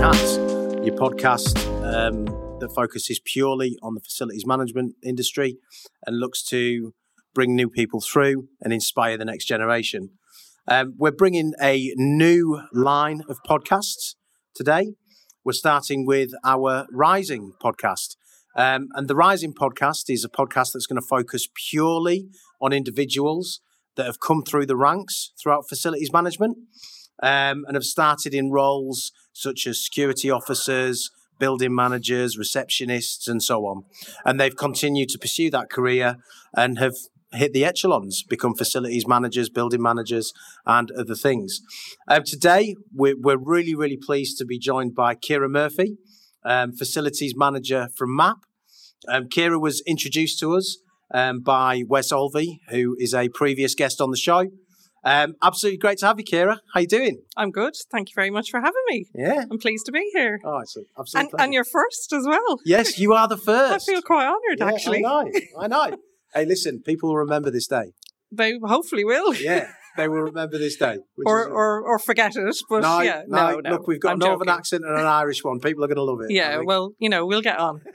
Hats, your podcast um, that focuses purely on the facilities management industry and looks to bring new people through and inspire the next generation. Um, we're bringing a new line of podcasts today. We're starting with our Rising podcast. Um, and the Rising podcast is a podcast that's going to focus purely on individuals that have come through the ranks throughout facilities management um, and have started in roles such as security officers, building managers, receptionists, and so on. And they've continued to pursue that career and have hit the echelons, become facilities managers, building managers, and other things. Um, today, we're, we're, really, really pleased to be joined by Ciara Murphy, um, facilities manager from MAPP. Um, Ciara was introduced to us um, by Wes Olvey, who is a previous guest on the show. Um, absolutely great to have you, Ciara. How you doing? I'm good. Thank you very much for having me. Yeah, I'm pleased to be here. Oh, it's absolutely and, and, you're first as well. Yes, you are the first. I feel quite honoured, yeah, actually. I know. I know. hey, listen, people will remember this day. They hopefully will. Yeah, they will remember this day. or, is, or or forget it. But no, yeah, no, no, no. Look, we've got I'm a northern joking. accent and an Irish one. People are going to love it. Yeah, well, you know, we'll get on.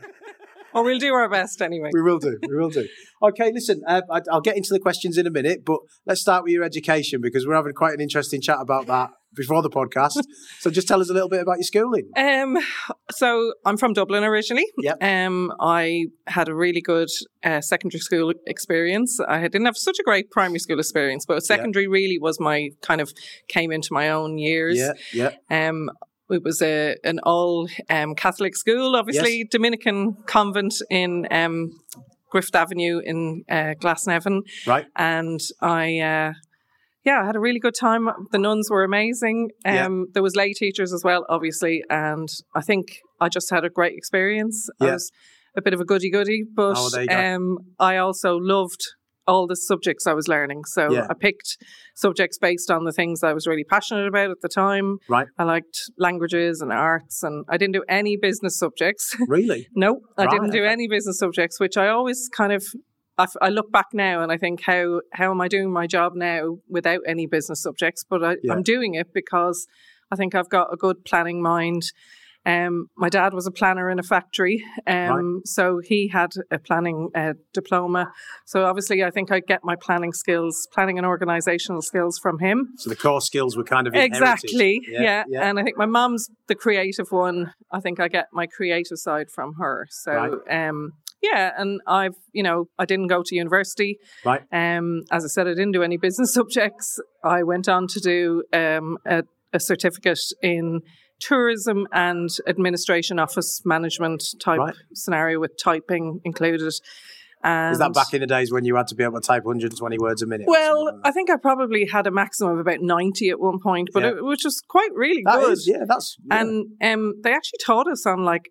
or we'll do our best anyway. We will do. We will do. Okay, listen, uh, I, I'll get into the questions in a minute, but let's start with your education because we're having quite an interesting chat about that before the podcast. so just tell us a little bit about your schooling. Um, so I'm from Dublin originally. Yep. Um, I had a really good uh, secondary school experience. I didn't have such a great primary school experience, but secondary really was my kind of came into my own years. Yeah, yeah. Um, it was a an all um, Catholic school, obviously Yes. Dominican convent in um, Griffith Avenue in uh, Glasnevin, Right. and I. Uh, yeah, I had a really good time. The nuns were amazing. Um, Yeah. There was lay teachers as well, obviously, and I think I just had a great experience. I was a bit of a goody goody, but Oh, there you go. um, I also loved all the subjects I was learning. So Yeah. I picked subjects based on the things I was really passionate about at the time. Right. I liked languages and arts, and I didn't do any business subjects. Really? no, I Right, didn't do any business subjects, which I always kind of. I look back now and I think how how am I doing my job now without any business subjects? But I, Yeah. I'm doing it because I think I've got a good planning mind. Um, my dad was a planner in a factory, um, so he had a planning uh, diploma. So obviously, I think I get my planning skills, planning and organisational skills from him. So the core skills were kind of inherited. Exactly. Yeah, Yeah, yeah. And I think my mum's the creative one. I think I get my creative side from her. So um yeah, and I've, you know, I didn't go to university. Right. Um, as I said, I didn't do any business subjects. I went on to do um, a, a certificate in tourism and administration office management type Right. scenario with typing included. And Is that back in the days when you had to be able to type 120 words a minute? well, like? I think I probably had a maximum of about 90 at one point, but Yeah. it, which was quite really That good. is- yeah, that's yeah. And um, they actually taught us on like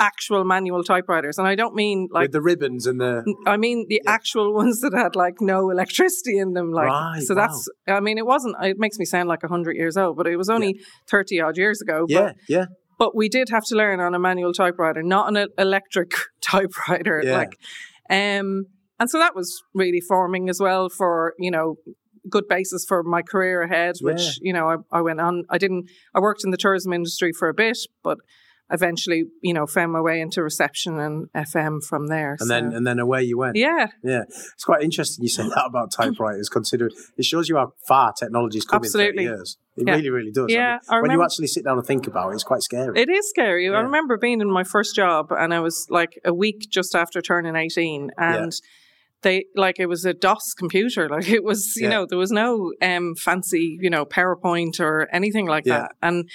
actual manual typewriters. And I don't mean like, with the ribbons and the I mean the Yeah. actual ones that had like no electricity in them. Like, Right, so wow. that's, I mean, it wasn't, it makes me sound like 100 years old, but it was only 30 odd years ago. yeah, But, yeah, but we did have to learn on a manual typewriter, not an electric typewriter. Yeah. Like, um, and so that was really forming as well for, you know, good basis for my career ahead, which, Yeah. you know, I, I went on, I didn't, I worked in the tourism industry for a bit, but eventually, you know, found my way into reception and FM from there. and so- then and then away you went. yeah, Yeah, it's quite interesting you say that about typewriters. Considering it shows you how far technology's come Absolutely. in 30 years. It Yeah. really, really does. I Yeah, mean, I when you actually sit down and think about it, it's quite scary. It is scary. Yeah. I remember being in my first job and I was like a week just after turning 18 and they like it was a DOS computer. Like it was, you Yeah. know, there was no um fancy, you know, PowerPoint or anything like Yeah. that. And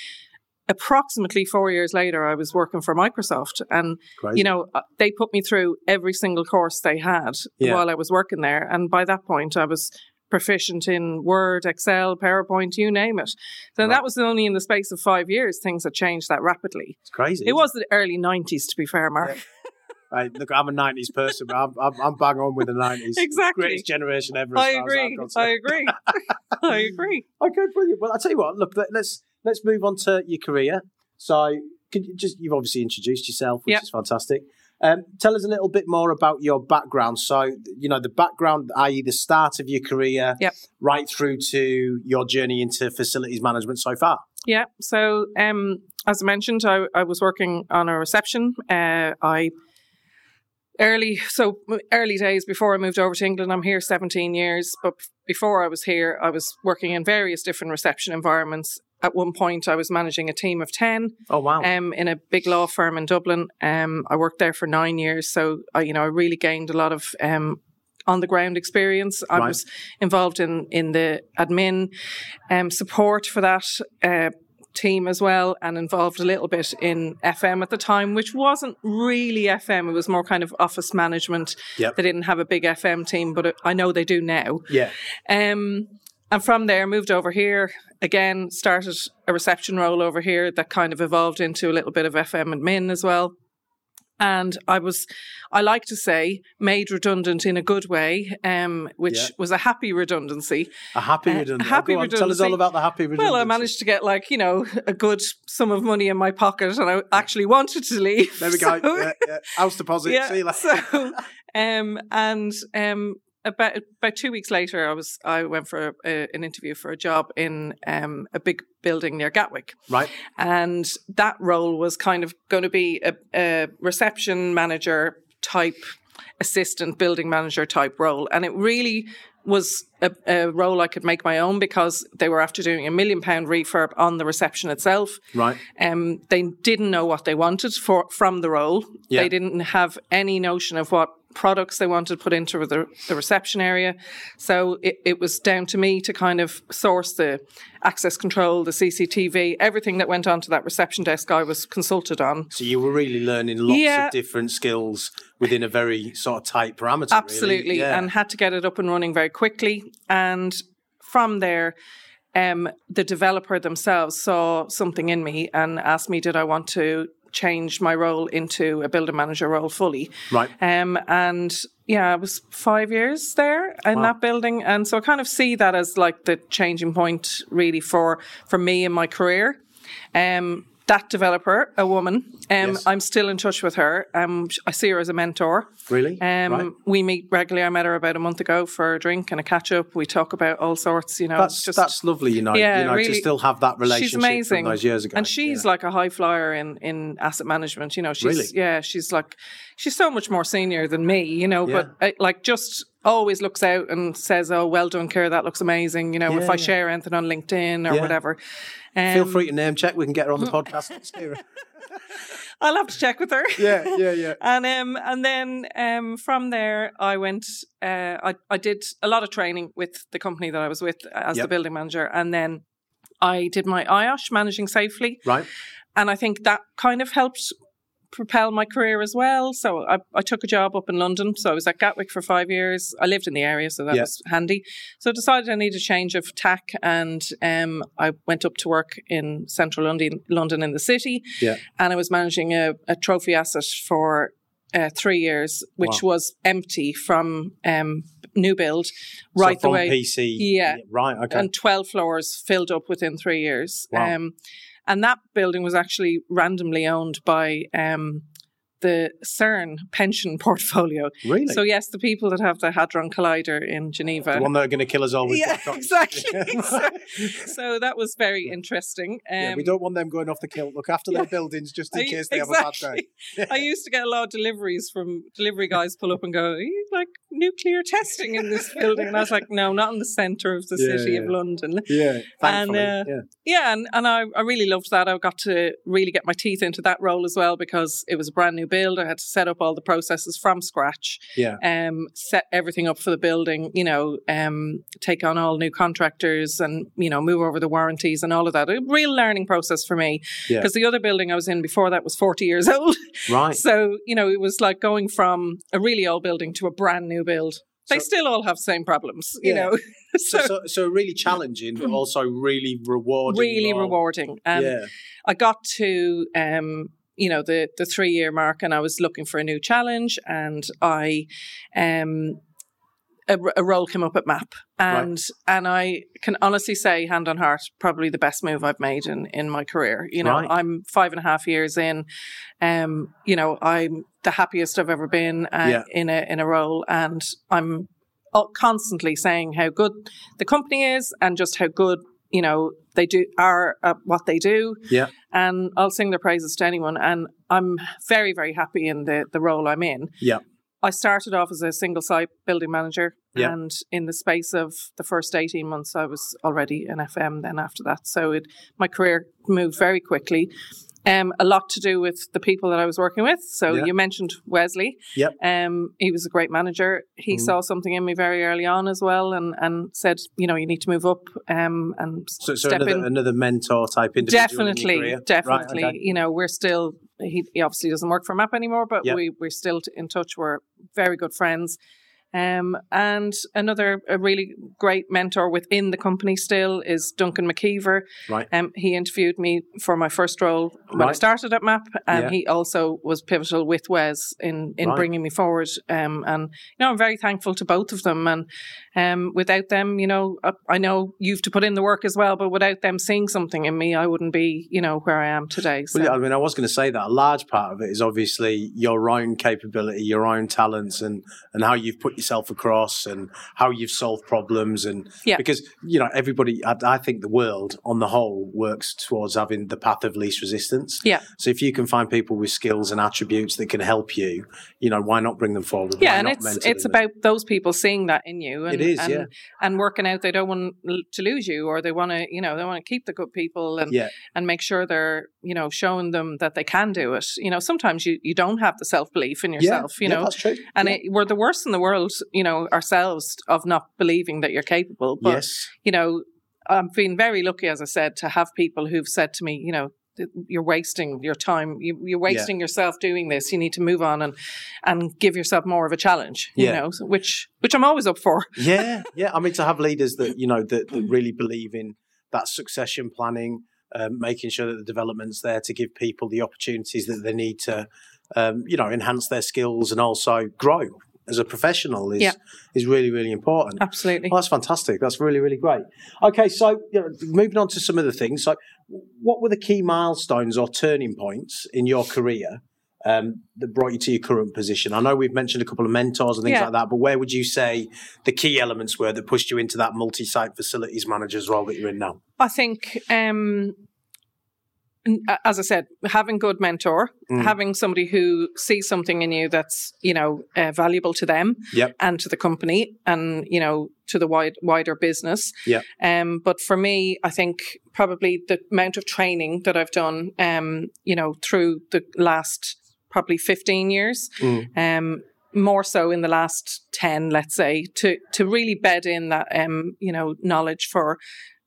approximately 4 years later I was working for Microsoft and Crazy. you know, uh, they put me through every single course they had Yeah. while I was working there and by that point I was proficient in Word, Excel, PowerPoint, you name it. So Right. that was only in the space of 5 years things had changed that rapidly. it's crazy. It was the early 90s, to be fair, Mark. Right, look, I'm a '90s person, but I'm, I'm, I'm bang on with the '90s. Exactly. greatest generation ever. I agree. I agree. I agree. Okay, brilliant. Well, I'll tell you what. Look, let, let's let's move on to your career. So, could you just you've obviously introduced yourself, which Yep. is fantastic. Um, tell us a little bit more about your background. So, you know, the background, i.e., the start of your career, yep. right through to your journey into facilities management so far. Yeah. So, um, as I mentioned, I, I, was working on a reception. Uh, I early so early days before I moved over to England. I'm here 17 years, but before I was here, I was working in various different reception environments. At one point, I was managing a team of 10. Oh wow! Um, in a big law firm in Dublin. Um, I worked there for nine years, so I, you know, I really gained a lot of um, on the ground experience. I right. was involved in in the admin um, support for that. Uh, team as well and involved a little bit in FM at the time, which wasn't really FM. It was more kind of office management. Yep. They didn't have a big FM team, but I know they do now. Yeah. Um, and from there, moved over here again, started a reception role over here that kind of evolved into a little bit of FM and admin as well and I was, I like to say, made redundant in a good way, um, which yeah. was a happy redundancy. A happy redundancy. Uh, happy redundancy. Tell us all about the happy redundancy. Well, I managed to get like you know a good sum of money in my pocket, and I actually wanted to leave. There we so, go. Yeah, yeah. House deposit. See you later. So, um, and um, about about two weeks later, I was I went for a, an interview for a job in um, a big building near Gatwick. Right. And that role was kind of going to be a, a reception manager type assistant building manager type role and it really was a, a, role I could make my own because they were after doing a million pound refurb on the reception itself. Right. Um, they didn't know what they wanted for from the role. Yeah. They didn't have any notion of what products they wanted to put into the, the reception area. So it, it was down to me to kind of source the access control, the CCTV, everything that went onto that reception desk I was consulted on. So you were really learning lots yeah. of different skills within a very sort of tight parameter. Absolutely. Really. Yeah. And had to get it up and running very quickly. And from there, um, the developer themselves saw something in me and asked me, did I want to changed my role into a building manager role fully. Right. Um, and yeah, I was five years there in wow. that building, and so I kind of see that as like the changing point really for for me in my career. Um, that developer, a woman. Um, yes. I'm still in touch with her. Um, I see her as a mentor. Really? Um, right. We meet regularly. I met her about a month ago for a drink and a catch up. We talk about all sorts. You know, that's just, that's lovely. You know, yeah, you know, really, to still have that relationship. She's amazing. From those years ago, and she's yeah. like a high flyer in in asset management. You know, she's really? yeah, she's like she's so much more senior than me. You know, yeah. but uh, like just always looks out and says, "Oh, well done, Ciara. That looks amazing." You know, yeah, if I share anything on LinkedIn or whatever. Um, Feel free to name check. We can get her on the podcast. I'll have to check with her. Yeah, yeah, yeah. and um, and then um, from there, I went. Uh, I I did a lot of training with the company that I was with as yep. the building manager, and then I did my IOSH managing safely. Right. And I think that kind of helped propel my career as well. So I, I, took a job up in London. So I was at Gatwick for five years. I lived in the area, so that yeah. was handy. So I decided I needed a change of tack, and um, I went up to work in central London, London in the city. Yeah. And I was managing a, a trophy asset for uh, three years, which wow. was empty from um, new build right so the way. PC. Yeah. Right. Okay. And 12 floors filled up within three years. Wow. Um, and that building was actually randomly owned by um, the CERN pension portfolio. Really? So yes, the people that have the Hadron Collider in Geneva. The one that are going to kill us all. With yeah, exactly. so, so, that was very interesting. Um, yeah, we um, don't want them going off the kill. Look after yeah, their buildings just in I, case they exactly. have a bad day. I used to get a lot of deliveries from delivery guys pull up and go, like nuclear testing in this building? And I was like, no, not in the centre of the yeah, city yeah. of London. Yeah, and uh, yeah, yeah, and, and I, I really loved that. I got to really get my teeth into that role as well because it was a brand new build. I had to set up all the processes from scratch. Yeah. Um, set everything up for the building. You know, um, take on all new contractors and you know move over the warranties and all of that. A real learning process for me because yeah. the other building I was in before that was forty years old. Right. so you know it was like going from a really old building to a brand new build. They so, still all have same problems, you yeah. know. so, so, so, really challenging, but also really rewarding. Really rewarding. And yeah. I got to um, you know the the three year mark and I was looking for a new challenge and I um a, a, role came up at MAPP, and right. and I can honestly say, hand on heart, probably the best move I've made in in my career. You know, right. I'm five and a half years in. Um, you know, I'm the happiest I've ever been uh, yeah. in a in a role, and I'm constantly saying how good the company is and just how good you know they do are uh, what they do. Yeah, and I'll sing their praises to anyone, and I'm very very happy in the the role I'm in. Yeah. I started off as a single site building manager, yeah. and in the space of the first eighteen months, I was already an FM. Then after that, so it my career moved very quickly. Um, a lot to do with the people that I was working with. So you mentioned Wesley. Yep. Um, he was a great manager. He mm. saw something in me very early on as well, and, and said, you know, you need to move up um, and so, so step another, in. Another mentor type individual. Definitely, in definitely. Right, okay. You know, we're still. He, he, obviously doesn't work for MAPP anymore, but yep. we we're still in touch. We're very good friends. Um, and another a really great mentor within the company still is Duncan McKeever. Right. Um, he interviewed me for my first role when right. I started at MAPP, and yeah. he also was pivotal with Wes in in right. bringing me forward. Um, and you know, I'm very thankful to both of them. And um, without them, you know, I, I know you've to put in the work as well, but without them seeing something in me, I wouldn't be, you know, where I am today. So. Well, yeah, I mean, I was going to say that a large part of it is obviously your own capability, your own talents, and and how you've put yourself across and how you've solved problems and yeah. because you know everybody I, I, think the world on the whole works towards having the path of least resistance. Yeah. So if you can find people with skills and attributes that can help you you know why not bring them forward? Yeah why and it's it's about those people seeing that in you and, it is and, yeah. and working out they don't want to lose you or they want to you know they want to keep the good people and yeah. and make sure they're you know showing them that they can do it. You know sometimes you you don't have the self-belief in yourself yeah, you know? that's true. and it, we're the worst in the world you know ourselves of not believing that you're capable. But yes. you know, I've been very lucky, as I said, to have people who've said to me, you know, you're wasting your time. You, are wasting yeah. yourself doing this. You need to move on and and give yourself more of a challenge. You yeah. know, which which I'm always up for. yeah, yeah. I mean, to have leaders that you know that, that really believe in that succession planning, um, making sure that the development's there to give people the opportunities that they need to, um, you know, enhance their skills and also grow as a professional is yeah. is really really important. Absolutely, that's fantastic. That's really really great. Okay, so you know, moving on to some of the things. So, what were the key milestones or turning points in your career um, that brought you to your current position? I know we've mentioned a couple of mentors and things yeah. like that, but where would you say the key elements were that pushed you into that multi-site facilities manager's role that you're in now? I think um, as I said, having good mentor, mm. having somebody who sees something in you that's you know uh, valuable to them yep. and to the company, and you know to the wide, wider business. Yeah. Um, but for me, I think probably the amount of training that I've done, um, you know, through the last probably fifteen years, mm. um, more so in the last 10 let's say to to really bed in that um you know knowledge for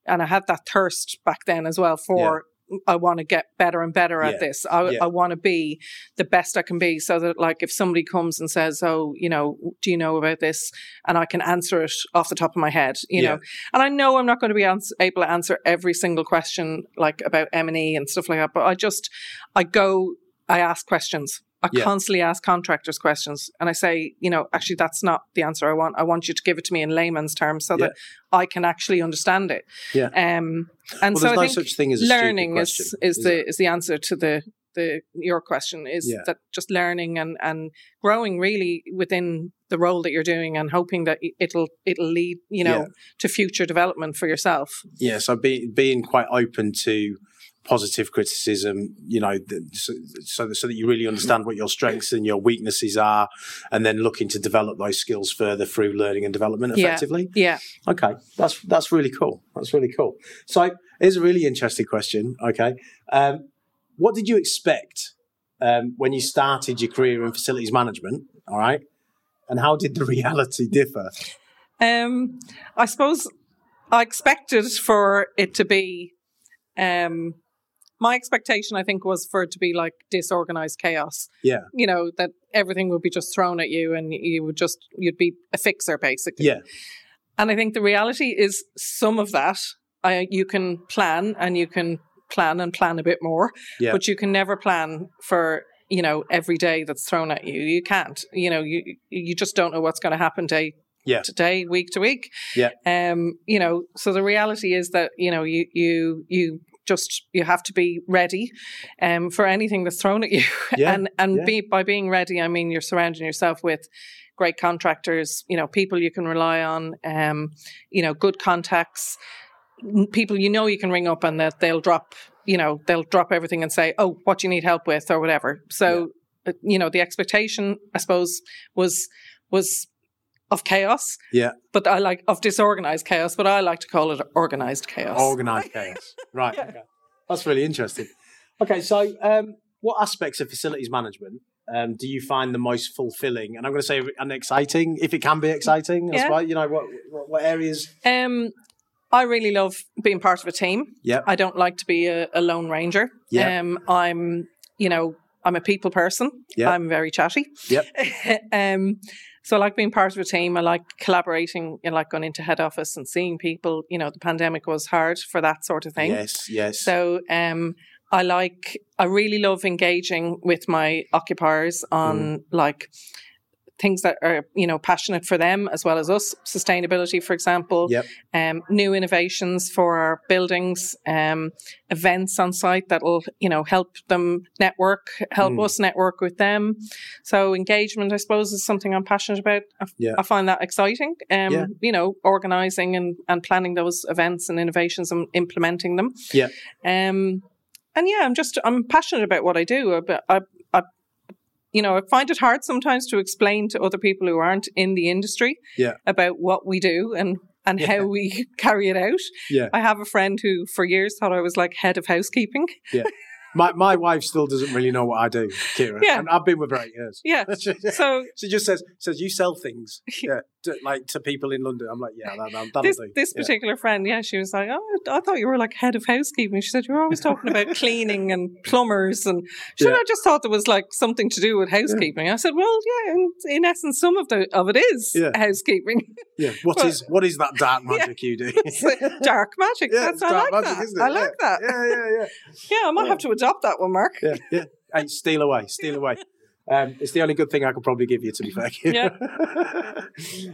and I had that thirst back then as well for I want to get better and better at this. I, yeah. I want to be the best I can be so that, like, if somebody comes and says, Oh, you know, do you know about this? And I can answer it off the top of my head, you yeah. know. And I know I'm not going to be ans- able to answer every single question, like about M&E and stuff like that, but I just, I go, I ask questions. I yeah. constantly ask contractors questions and I say, you know, actually that's not the answer I want. I want you to give it to me in layman's terms so yeah. that I can actually understand it. Yeah. Um and well, so I no think such thing as learning is is, is, is the is the answer to the the your question is yeah. that just learning and and growing really within the role that you're doing and hoping that it'll it'll lead you know to future development for yourself. Yeah, so be, being quite open to positive criticism, you know, so, so, that, so that you really understand what your strengths and your weaknesses are, and then looking to develop those skills further through learning and development effectively. Yeah. yeah. Okay, that's that's really cool. That's really cool. So here's a really interesting question. Okay, um, what did you expect um, when you started your career in facilities management? All right, and how did the reality differ? Um, I suppose I expected for it to be um, my expectation, I think, was for it to be like disorganized chaos. Yeah. You know, that everything would be just thrown at you and you would just, you'd be a fixer basically. Yeah. And I think the reality is some of that I, you can plan and you can plan and plan a bit more, yeah. but you can never plan for you know every day that's thrown at you. You can't. You know, you you just don't know what's going to happen day Yeah. to day, week to week. Yeah. Um, you know, so the reality is that, you know, you you you just you have to be ready um for anything that's thrown at you. Yeah, and and yeah. be by being ready, I mean you're surrounding yourself with great contractors, you know, people you can rely on, um, you know, good contacts, people you know you can ring up and that they'll drop, you know, they'll drop everything and say, "Oh, what do you need help with?" or whatever. So, uh, you know, the expectation, I suppose, was was of chaos. Yeah. But I like of disorganized chaos, but I like to call it organized chaos. Organized chaos. Right. Okay. That's really interesting. Okay, so um, what aspects of facilities management um, do you find the most fulfilling? And I'm going to say and exciting, if it can be exciting. I Yeah. suppose. You know what, what what areas? Um, I really love being part of a team. Yeah. I don't like to be a, a lone ranger. Yeah. Um, I'm, you know, I'm a people person. Yeah. I'm very chatty. Yep. um, so I like being part of a team. I like collaborating. I like going into head office and seeing people. You know, the pandemic was hard for that sort of thing. Yes. Yes. So um, I like, I really love engaging with my occupiers on Mm. like things that are, you know, passionate for them as well as us. Sustainability, for example, Yep. um, new innovations for our buildings, um, events on site that'll, you know, help them network, help Mm. us network with them. So engagement, I suppose, is something I'm passionate about. I, Yeah. I find that exciting. Um, Yeah. You know, organizing and, and planning those events and innovations and implementing them. Yeah. Um, and yeah, I'm just I'm passionate about what I do. But I, I, you know, I find it hard sometimes to explain to other people who aren't in the industry Yeah. about what we do and and Yeah. how we carry it out. Yeah. I have a friend who, for years, thought I was like head of housekeeping. My my wife still doesn't really know what I do, Ciara. Yeah. And I've been with her eight years. Yeah. So she just says says you sell things, yeah, to, like to people in London. I'm like, yeah, that, that, that'll this do. this Yeah. particular friend, yeah, she was like, "Oh, I thought you were like head of housekeeping." She said, "You're always talking about cleaning and plumbers," and she said, Yeah. "I just thought there was like something to do with housekeeping." I said, "Well, yeah, in, in essence, some of the of it is Yeah. housekeeping. Yeah. What But- is what is that dark Yeah. magic you do? Dark magic. Yeah, That's it's I like magic, that. isn't it? I Yeah. like that. Yeah, yeah, yeah. Yeah, I might Yeah. have to adopt that one, Mark. yeah, yeah. Hey, steal away, steal away. Um, it's the only good thing I could probably give you, to be fair. Yeah.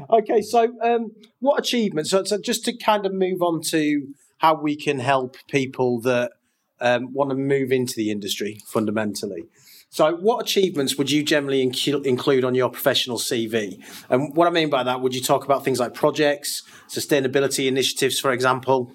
okay, so um, what achievements? So, so just to kind of move on to how we can help people that um, want to move into the industry fundamentally. So, what achievements would you generally incu- include on your professional CV? And what I mean by that, would you talk about things like projects, sustainability initiatives, for example?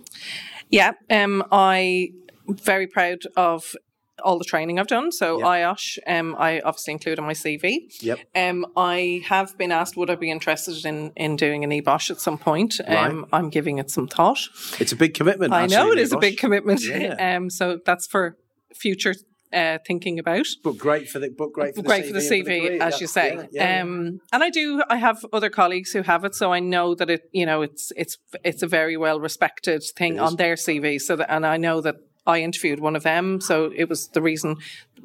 Yeah, um, I very proud of all the training I've done. So Yeah. IOSH, um, I obviously include on my CV. Yep. Um, I have been asked would I be interested in in doing a NEBOSH at some point. Um, I'm giving it some thought. It's a big commitment. I know it is a big commitment. Yeah. um, so that's for future uh, thinking about. But great for the but great for the great CV for the CV, career. as Yeah, you say. yeah, yeah. Um, and I do. I have other colleagues who have it, so I know that it. You know, it's it's it's a very well respected thing on their CV. So that, and I know that I interviewed one of them, so it was the reason,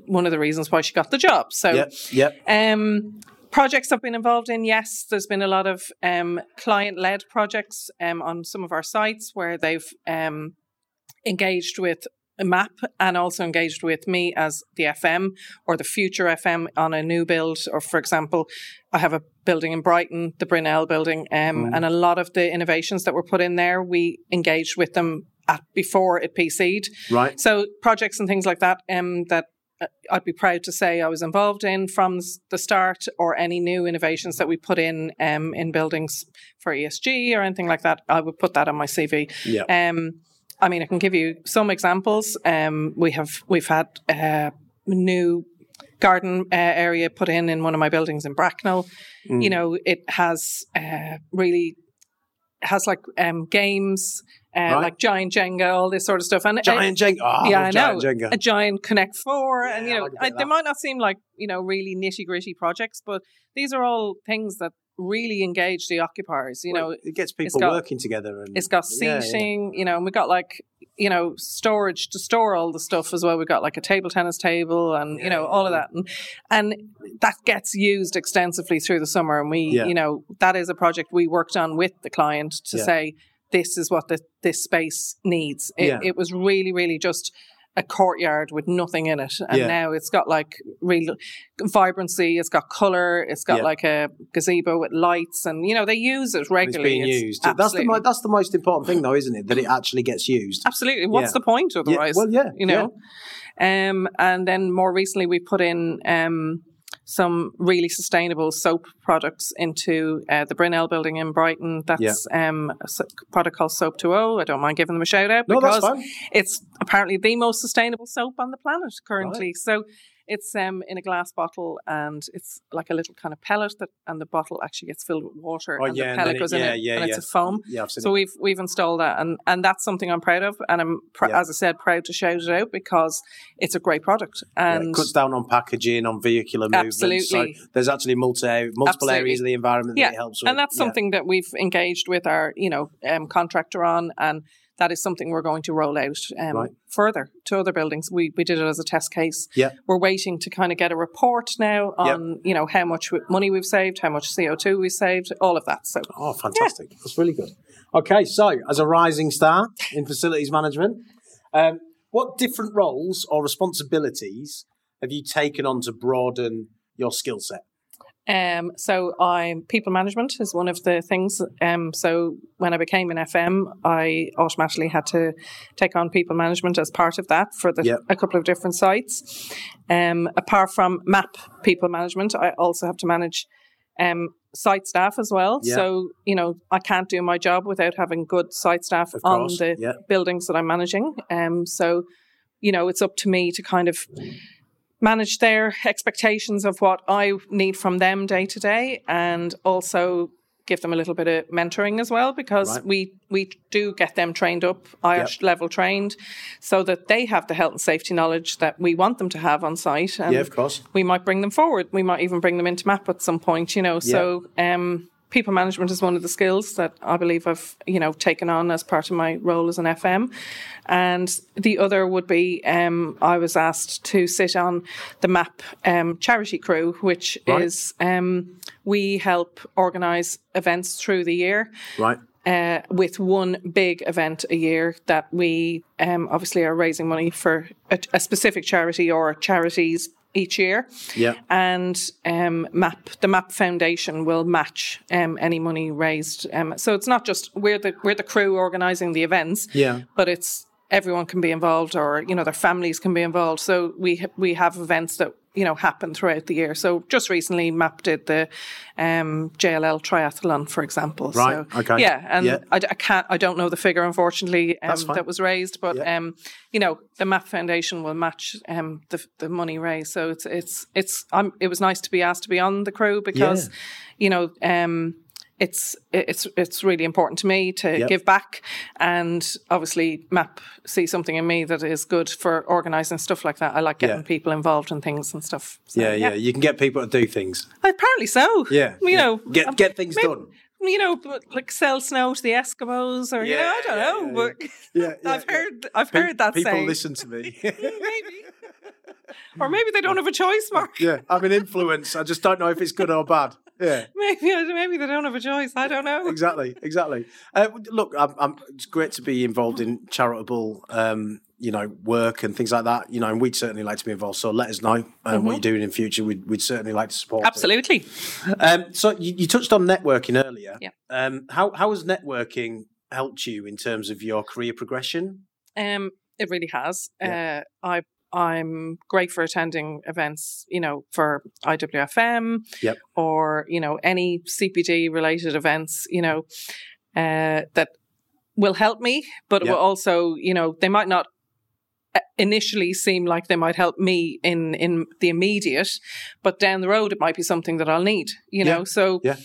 one of the reasons why she got the job. So. Yep, yep. Um, projects I've been involved in, yes, there's been a lot of um, client led projects um, on some of our sites where they've um, engaged with a MAPP and also engaged with me as the FM or the future FM on a new build. Or, for example, I have a building in Brighton, the Brunel building, um, and a lot of the innovations that were put in there, we engaged with them at before it PC'd. Right. So projects and things like that um, that uh, I'd be proud to say I was involved in from the start, or any new innovations that we put in um, in buildings for ESG or anything like that. I would put that on my CV. Yeah. Um, I mean, I can give you some examples. Um, we have we've had uh, new garden uh, area put in in one of my buildings in Bracknell. Mm. You know, it has uh, really has like um, games, uh, Right. like giant Jenga, all this sort of stuff, and uh, Giant Jenga. Oh, yeah, I know. Giant Jenga. a giant Connect Four, and you know, I, they might not seem like you know really nitty gritty projects, but these are all things that really engage the occupiers. You know, it gets people got- working together. And, it's got Yeah, yeah. seating, you know, and we got like, you know, storage to store all the stuff as well. We've got like a table tennis table and, you know, all of that. And, and that gets used extensively through the summer. And we, Yeah. you know, that is a project we worked on with the client to Yeah. say, this is what the, this space needs. It, Yeah. it was really, really just a courtyard with nothing in it, and Yeah. now it's got like real vibrancy. It's got color. It's got Yeah. like a gazebo with lights, and you know they use it And it's regularly. being It's used. That's the that's the most important thing, though, isn't it? That it actually gets used. absolutely. What's Yeah. the point otherwise? well, yeah, you know. Um, and then more recently, we put in um, some really sustainable soap products into uh, the Brunel building in Brighton. That's um, a product called Soap 2.0. I don't mind giving them a shout out No, because it's apparently the most sustainable soap on the planet currently. So it's um, in a glass bottle and it's like a little kind of pellet that, and the bottle actually gets filled with water Oh, and yeah, the and pellet then it- goes in yeah, it yeah, and it's a foam. Yeah, So we've we've installed that, and and that's something I'm proud of, and I'm pr- as I said proud to shout it out because it's a great product, and it cuts down on packaging, on vehicular movement. Absolutely. So there's actually multi, multiple Absolutely. areas of the environment that Yeah, it helps with. and that's something that we've engaged with our you know um, contractor on, and that is something we're going to roll out um, Right. further to other buildings. We we did it as a test case. Yeah. We're waiting to kind of get a report now Yep. on you know how much money we've saved, how much CO two we saved, all of that. So Oh, fantastic. That's really good. Okay, so as a rising star in facilities management, um, what different roles or responsibilities have you taken on to broaden your skill set? Um, so I'm people management is one of the things. Um, so when I became an FM, I automatically had to take on people management as part of that for the, Yep. a couple of different sites. Um, apart from MAPP people management, I also have to manage um, site staff as well. Yeah. So you know I can't do my job without having good site staff on the yeah. buildings that I'm managing. Um, so you know it's up to me to kind of manage their expectations of what I need from them day to day and also give them a little bit of mentoring as well because Right. we we do get them trained up IOSH level trained so that they have the health and safety knowledge that we want them to have on site and yeah, of course. we might bring them forward we might even bring them into MAPP at some point you know so um people management is one of the skills that I believe I've you know taken on as part of my role as an FM and the other would be um, I was asked to sit on the MAPP um, charity crew, which Right. is um, we help organise events through the year. Right. Uh, with one big event a year that we um, obviously are raising money for a, a specific charity or charities each year. Yeah. And um, MAPP, the MAPP Foundation will match um, any money raised. Um, so it's not just we're the we're the crew organising the events Yeah. but it's everyone can be involved or you know their families can be involved so we we have events that you know happen throughout the year so just recently MAPP did the um JLL triathlon for example Right, so okay. yeah and Yeah. I, I can't i don't know the figure unfortunately um, that was raised but Yeah. um you know the MAPP foundation will match um the, the money raised so it's it's it's I'm, it was nice to be asked to be on the crew because Yeah. you know um it's it's it's really important to me to Yep. give back and obviously MAPP see something in me that is good for organizing stuff like that i like getting Yeah. people involved in things and stuff So, Yeah, yeah, You can get people to do things. apparently so Yeah. you yeah. know get get things maybe- done. you know like sell snow to the eskimos or you know i don't Yeah, know yeah, but Yeah, yeah, i've yeah. heard i've Pe- heard that people saying listen to me. maybe or maybe they don't have a choice mark yeah, I'm an influence. I just don't know if it's good or bad. Yeah. maybe maybe they don't have a choice i don't know exactly, exactly. Uh, look, I'm, I'm, it's great to be involved in charitable, um, you know, work and things like that. You know, and we'd certainly like to be involved. So let us know um, what you're doing in future. We'd, we'd certainly like to support. Mm-hmm. absolutely Um, so you, you touched on networking earlier. Yeah. Um, how how has networking helped you in terms of your career progression? Um, it really has. Yeah. Uh, I I'm great for attending events, you know, for IWFM Yep. or you know any CPD related events, you know, uh, that will help me, but Yep. will also, you know, they might not uh, initially seem like they might help me in in the immediate, but down the road it might be something that I'll need, you Yeah. know. So Yeah.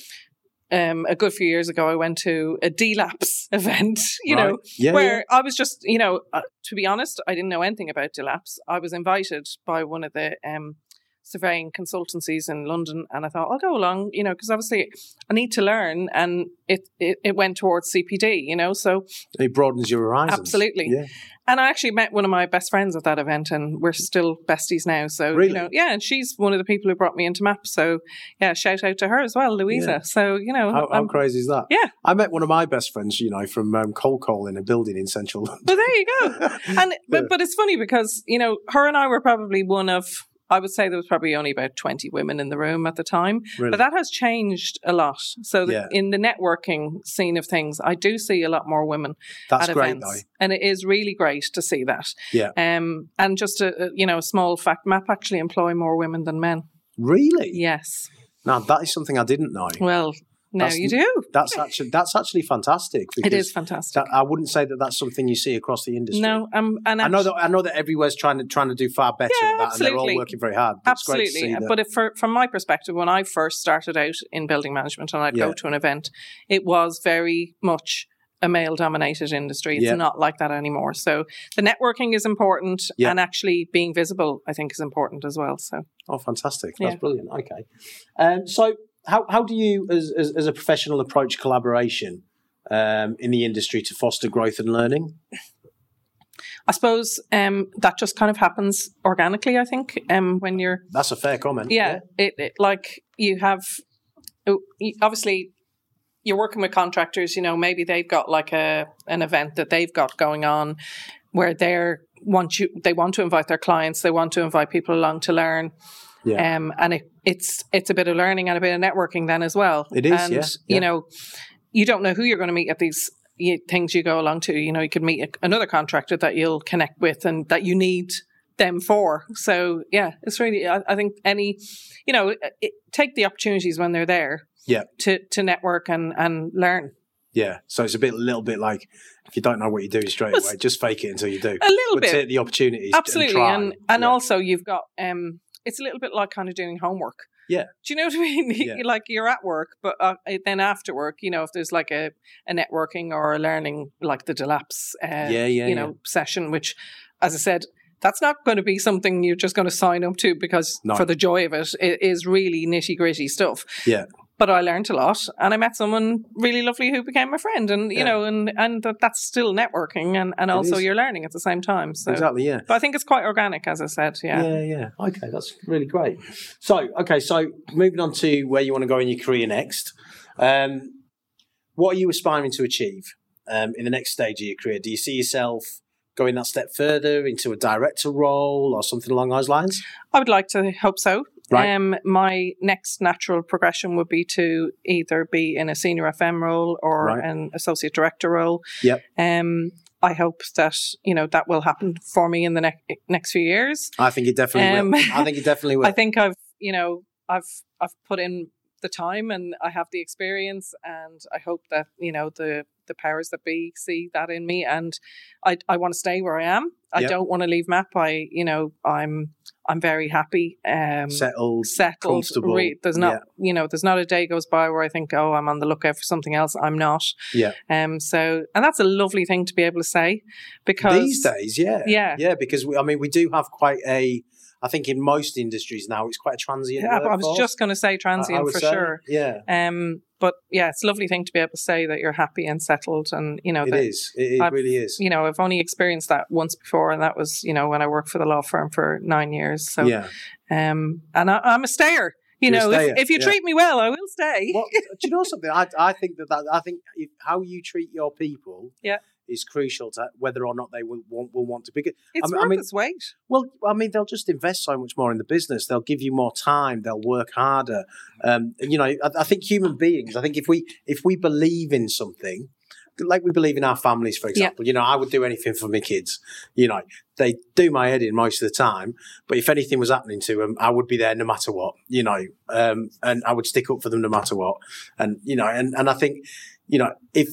Um, a good few years ago, I went to a dilaps event, you Right. know, yeah, where I was just, you know, uh, to be honest, I didn't know anything about dilaps. I was invited by one of the um, surveying consultancies in London, and I thought I'll go along, you know, because obviously I need to learn, and it, it it went towards CPD, you know, so It broadens your horizons. Absolutely. Yeah. and I actually met one of my best friends at that event, and we're still besties now. So Really? you know, yeah, and she's one of the people who brought me into MAPP. So yeah, shout out to her as well, Louisa. Yeah. So you know, How, how crazy is that? Yeah. I met one of my best friends, you know, from um, Cold Call in a building in central London. well, there you go. And Yeah. but, but it's funny because you know, her and I were probably one of. I would say there was probably only about 20 women in the room at the time, Really? but that has changed a lot. So Yeah. in the networking scene of things, I do see a lot more women That's at great, events, and it is really great to see that. Yeah. Um, and just a you know a small fact, MAPP actually employ more women than men. Really? Yes. Now that is something I didn't know. Well, now That's- you do. That's actually that's actually fantastic. It is fantastic. that- I wouldn't say that that's something you see across the industry. no, um, and I know that I know that everywhere's trying to trying to do far better Yeah, at that, and they're all working very hard. It's great to Absolutely. see. But if for, from my perspective, when I first started out in building management and I'd Yeah. go to an event, it was very much a male dominated industry. It's Yeah. not like that anymore. So the networking is important Yeah. and actually being visible, I think, is important as well. So Oh, fantastic! That's Yeah. brilliant. Okay, um, so how how do you, as as, as a professional, approach collaboration um, in the industry to foster growth and learning? I suppose um, that just kind of happens organically, I think, um, when you're That's a fair comment. yeah, It, it like you have oh, obviously you're working with contractors you know maybe they've got like a an event that they've got going on where they're want you they want to invite their clients they want to invite people along to learn Yeah. um and it, it's it's a bit of learning and a bit of networking then as well It is, and yeah, yeah. you know you don't know who you're going to meet at these y- things you go along to you know you could meet a, another contractor that you'll connect with and that you need them for. So yeah, it's really I, I think any you know it, take the opportunities when they're there. Yeah. To to network and and learn Yeah. So it's a bit, a little bit like if you don't know what you're doing straight away, just fake it until you do. a little But bit. take the opportunities. Absolutely, and, and and yeah. also you've got um, it's a little bit like kind of doing homework. Yeah. Do you know what I mean? Yeah. Like you're at work, but uh, then after work, you know, if there's like a, a networking or a learning, like the dilaps, uh, Yeah, yeah, you know, session, which, as I said, that's not going to be something you're just going to sign up to because No. for the joy of it, it is really nitty gritty stuff. Yeah. But I learned a lot, and I met someone really lovely who became my friend, and you Yeah. know, and and that, that's still networking, and and It also is. you're learning at the same time. So, Exactly. Yeah. but I think it's quite organic, as I said. Yeah. Yeah, yeah. Okay, that's really great. So, okay, so moving on to where you want to go in your career next. Um, what are you aspiring to achieve um, in the next stage of your career? Do you see yourself going that step further into a director role or something along those lines? I would like to hope so. Right. Um, my next natural progression would be to either be in a senior FM role or Right. an associate director role. Yep. Um, I hope that you know that will happen for me in the next next few years. I think it definitely Um, will. I think it definitely will. I think I've you know I've I've put in the time and I have the experience and I hope that you know the the powers that be see that in me and I I want to stay where I am. I Yep. don't want to leave MAPP. I you know I'm I'm very happy. Um, Settled. settled. comfortable. Re- there's not, you know, there's not a day goes by where I think, oh, I'm on the lookout for something else. I'm not. Yeah. Um. So, and that's a lovely thing to be able to say, because These days, yeah. Yeah. Yeah, because we, I mean, we do have quite a, I think in most industries now, it's quite a transient. Yeah, I was just going to say transient for say. sure. Yeah, Um. But yeah, it's a lovely thing to be able to say that you're happy and settled, and you know it is. It, it really is. you know I've only experienced that once before, and that was you know when I worked for the law firm for nine years. So yeah. um, and I, I'm a stayer. You You're know, if, if you yeah. treat me well, I will stay. Well, do you know something? I, I think that, that I think if, how you treat your people, Yeah. Is crucial to whether or not they will want, will want to. Because It's I mean- I worth mean- its weight. well, I mean, they'll just invest so much more in the business. They'll give you more time. They'll work harder. Um, you know, I, I think human beings. I think if we if we believe in something, like we believe in our families, for example. You know, I would do anything for my kids. You know, they do my head in most of the time. But if anything was happening to them, I would be there no matter what. You know, um, and I would stick up for them no matter what. And you know, and and I think, you know, if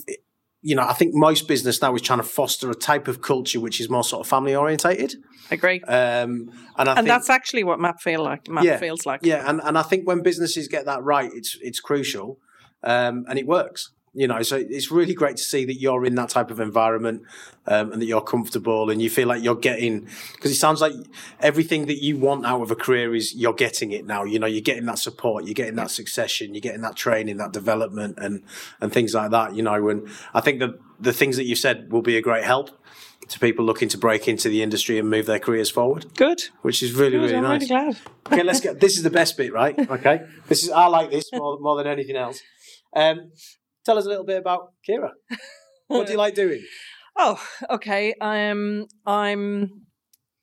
you know, I think most business now is trying to foster a type of culture which is more sort of family orientated. Agree. Um, and I and think, that's actually what MAPP feel like. MAPP Yeah, feels like. yeah, and, and I think when businesses get that right, it's it's crucial, um, and it works. You know, so it's really great to see that you're in that type of environment um, and that you're comfortable and you feel like you're getting because it sounds like everything that you want out of a career is you're getting it now. You know, you're getting that support, you're getting that succession, you're getting that training, that development, and and things like that. You know, and I think that the things that you've said will be a great help to people looking to break into the industry and move their careers forward. Good. Which is really, Good, really I'm nice. really glad. okay, let's get. This is the best bit, right? Okay, this is. I like this more, more than anything else. Um, tell us a little bit about Ciara. What do you like doing? Oh, okay. Um, I'm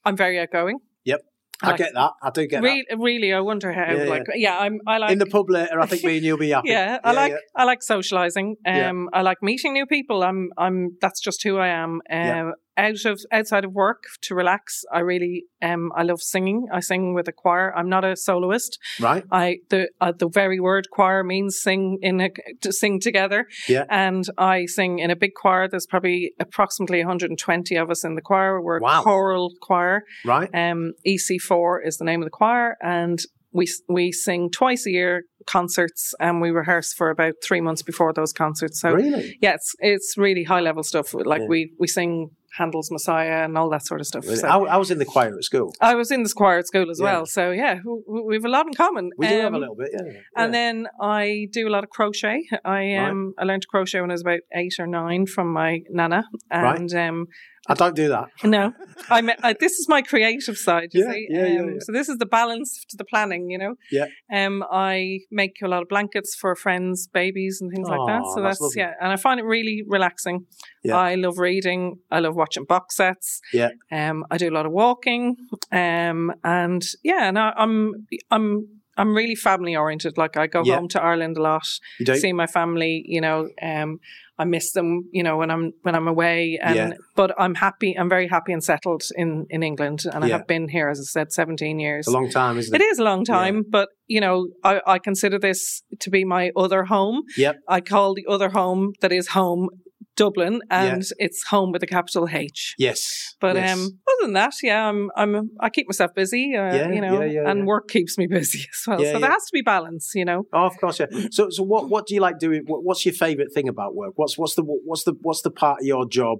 I'm very outgoing. Yep, I like- get that. I do get Really, really, I wonder how. Yeah, like, yeah, I'm. I like In the pub later, I think me and you'll be happy. yeah, I like yeah. I like socializing. Yeah. Um, I like meeting new people. I'm I'm that's just who I am. Um, Yeah. Out of outside of work to relax. I really um I love singing. I sing with a choir. I'm not a soloist. Right. I the uh, the very word choir means sing in a to sing together. Yeah. And I sing in a big choir. There's probably approximately 120 of us in the choir. We're Wow. a choral choir. Right. Um, EC4 is the name of the choir, and we we sing twice a year concerts, and we rehearse for about three months before those concerts. So really? yeah, it's it's really high level stuff. Like Yeah. we we sing Handel's Messiah and all that sort of stuff. So I, I was in the choir at school. I was in the choir at school as Yeah. well. So yeah, we, we have a lot in common. We do have a Um, little bit, yeah. And then I do a lot of crochet. I um I learned to crochet when I was about eight or nine from my nana, Right. and um I don't do that. no, I, me- I this is my creative side. You Yeah, see, yeah, yeah, um, yeah. so this is the balance to the planning. You know, Yeah. Um, I make a lot of blankets for friends' babies and things like that. So that's that's, yeah, and I find it really relaxing. Yeah. I love reading. I love watching box sets. Yeah. Um, I do a lot of walking. Um, and yeah, and I, I'm I'm. I'm really family oriented. Like I go Yeah. home to Ireland a lot, You do? see my family. You know, um, I miss them. You know, when I'm when I'm away. And Yeah. but I'm happy. I'm very happy and settled in in England, and I have been here, as I said, 17 years. It's a long time, isn't it? It is a long time, but you know, I, I consider this to be my other home. Yep. I call the other home that is home Dublin, and it's home with a capital H. Yes. But yes. um, other than that, yeah, I'm I'm I keep myself busy, uh, Yeah, you know, yeah, yeah, and yeah. work keeps me busy as well. Yeah, so yeah. there has to be balance, you know. Oh, of course, yeah. So, so what, what do you like doing? What, what's your favourite thing about work? What's, what's the, what's the, what's the part of your job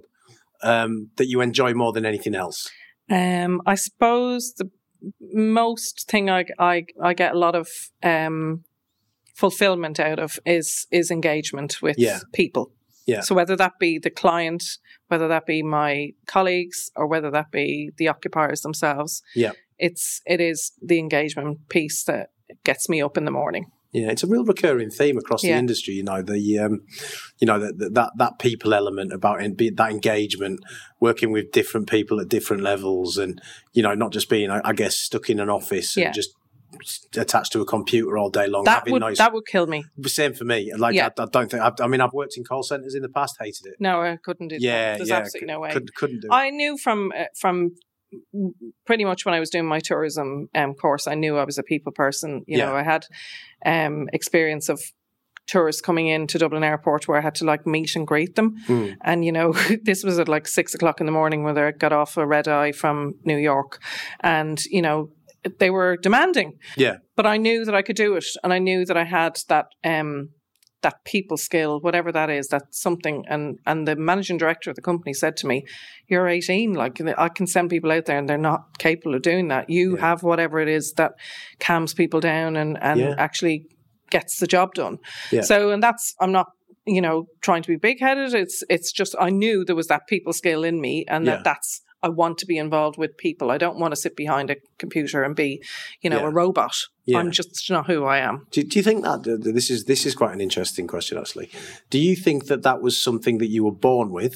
um, that you enjoy more than anything else? Um, I suppose the most thing I I I get a lot of um fulfillment out of is is engagement with Yeah. people. Yeah. So whether that be the client, whether that be my colleagues, or whether that be the occupiers themselves, Yeah. it's it is the engagement piece that gets me up in the morning. Yeah, it's a real recurring theme across the industry. You know, the um, you know that that that people element about en- that engagement, working with different people at different levels, and you know, not just being, I I guess, stuck in an office Yeah. and just attached to a computer all day long. That would that would kill me. same for me. Like, Yeah. I, I don't think. I, I mean, I've worked in call centers in the past, hated it. No, I couldn't do Yeah, that. There's yeah, absolutely no way. Couldn't, couldn't do. it. I knew from uh, from pretty much when I was doing my tourism um, course, I knew I was a people person. You know, I had um, experience of tourists coming in to Dublin Airport where I had to like meet and greet them. Hmm. And you know, this was at like six o'clock in the morning when I got off a red eye from New York, and you know, they were demanding. Yeah. But I knew that I could do it, and I knew that I had that. Um, that people skill, whatever that is, that's something. And and the managing director of the company said to me, "You're 18. Like I can send people out there, and they're not capable of doing that. You Yeah. have whatever it is that calms people down and and Yeah. actually gets the job done. Yeah. So, and that's I'm not." You know, trying to be big headed. It's it's just I knew there was that people skill in me, and that that's I want to be involved with people. I don't want to sit behind a computer and be, you know, Yeah. a robot. Yeah. I'm just not who I am. Do, do you think that th- th- this is this is quite an interesting question actually? Do you think that that was something that you were born with,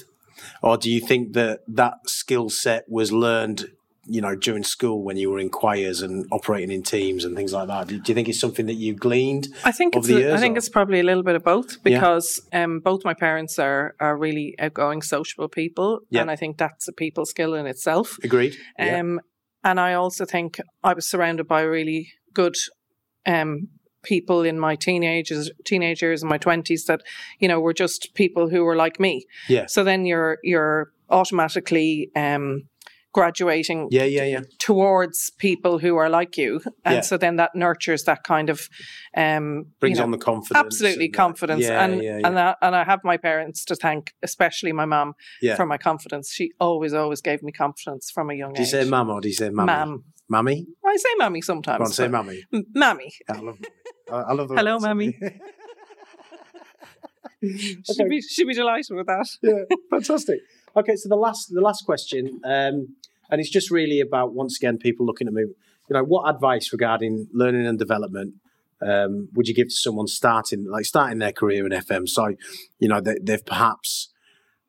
or do you think that that skill set was learned, you know, during school when you were in choirs and operating in teams and things like that? Do, you think it's something that you gleaned? I think Over it's the a- years, I think or- it's probably a little bit of both Yeah. because um, both my parents are are really outgoing, sociable people, Yeah. and I think that's a people skill in itself. Agreed. Yeah. Um, and I also think I was surrounded by really good um, people in my teenagers, teenagers and my twenties that you know were just people who were like me. Yeah. So then you're you're automatically um, graduating Yeah, yeah, yeah. towards people who are like you and Yeah. so then that nurtures that kind of um Brings you know, on the confidence. absolutely and, confidence Yeah, and yeah, yeah. and that, and I have my parents to thank especially my mum yeah. for my confidence she always always gave me confidence from a young age. do you say mum or do you say mummy? Mam. Mummy? I say mammy sometimes Go on, say mummy. M- mammy I love mummy. I, I love the Hello, mummy. she'd be she'd be delighted with that yeah, fantastic. Okay, so the last the last question, um, and it's just really about once again people looking at me. You know, what advice regarding learning and development um, would you give to someone starting like starting their career in FM? So, you know, they, they've perhaps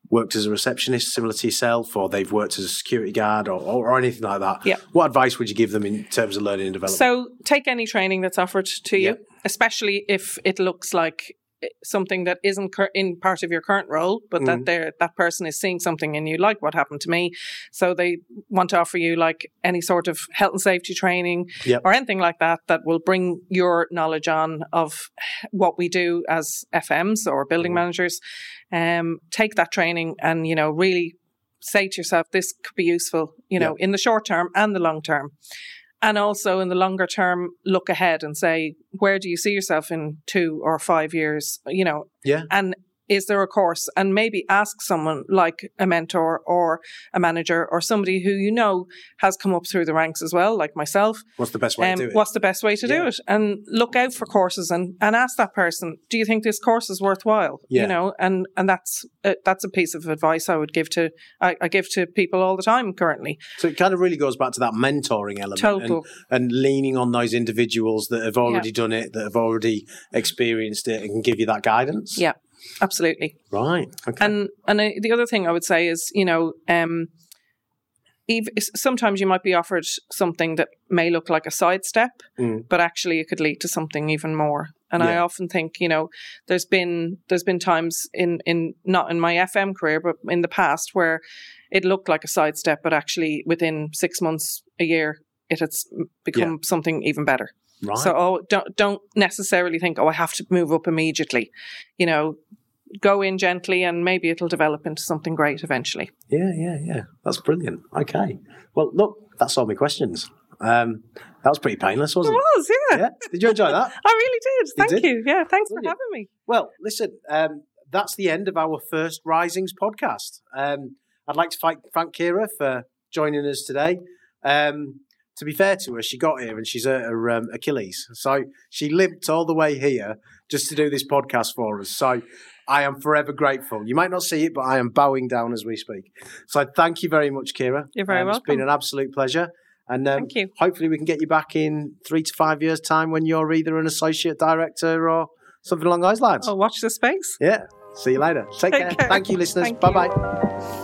worked as a receptionist, similar to yourself, or they've worked as a security guard, or, or, or anything like that. Yeah. What advice would you give them in terms of learning and development? So take any training that's offered to you, Yeah. especially if it looks like something that isn't cur- in part of your current role, but Mhm. that they're, that person is seeing something in you, like what happened to me. So they want to offer you like any sort of health and safety training Yep. or anything like that that will bring your knowledge on of what we do as FMs or building Mhm. managers. Um, take that training and you know really say to yourself, this could be useful, you know, in the short term and the long term. And also in the longer term, look ahead and say, where do you see yourself in two or five years? You know, Yeah. And is there a course? And maybe ask someone like a mentor or a manager or somebody who you know has come up through the ranks as well, like myself. What's the best way Um, to do it? what's the best way to Yeah. do it? And look out for courses and, and ask that person, do you think this course is worthwhile? Yeah. You know, and and that's uh, that's a piece of advice I would give to I, I give to people all the time currently. So it kind of really goes back to that mentoring element and, Total. and leaning on those individuals that have already done it, that have already experienced it, and can give you that guidance. Yeah. Absolutely. Right. Okay. And and uh, the other thing I would say is, you know, um, ev sometimes you might be offered something that may look like a sidestep, Mm. but actually it could lead to something even more. And I often think, you know, there's been there's been times in in not in my FM career, but in the past where it looked like a sidestep, but actually within six months, a year, it has become something even better. Right. So oh, don't don't necessarily think, oh, I have to move up immediately. You know, go in gently, and maybe it'll develop into something great eventually. yeah, yeah, yeah. That's brilliant. Okay. Well, look, that's all my questions. Um, that was pretty painless, wasn't it? It was, yeah. Yeah. Did you enjoy that? I really did. Thank did? you. Yeah, thanks for having me. Well, listen, um, that's the end of our first Risings podcast. Um, I'd like to thank, thank Ciara for joining us today. Um, to be fair to her, she got here and she's at her um, Achilles. So she limped all the way here just to do this podcast for us. So I am forever grateful. You might not see it, but I am bowing down as we speak. So thank you very much, Ciara. You're very Um, It's been an absolute pleasure. And um, Thank you. hopefully we can get you back in three to five years' time when you're either an associate director or something along those lines. Oh, watch the space. Yeah. See you later. Take, Take care. care. Thank you, listeners. Bye bye.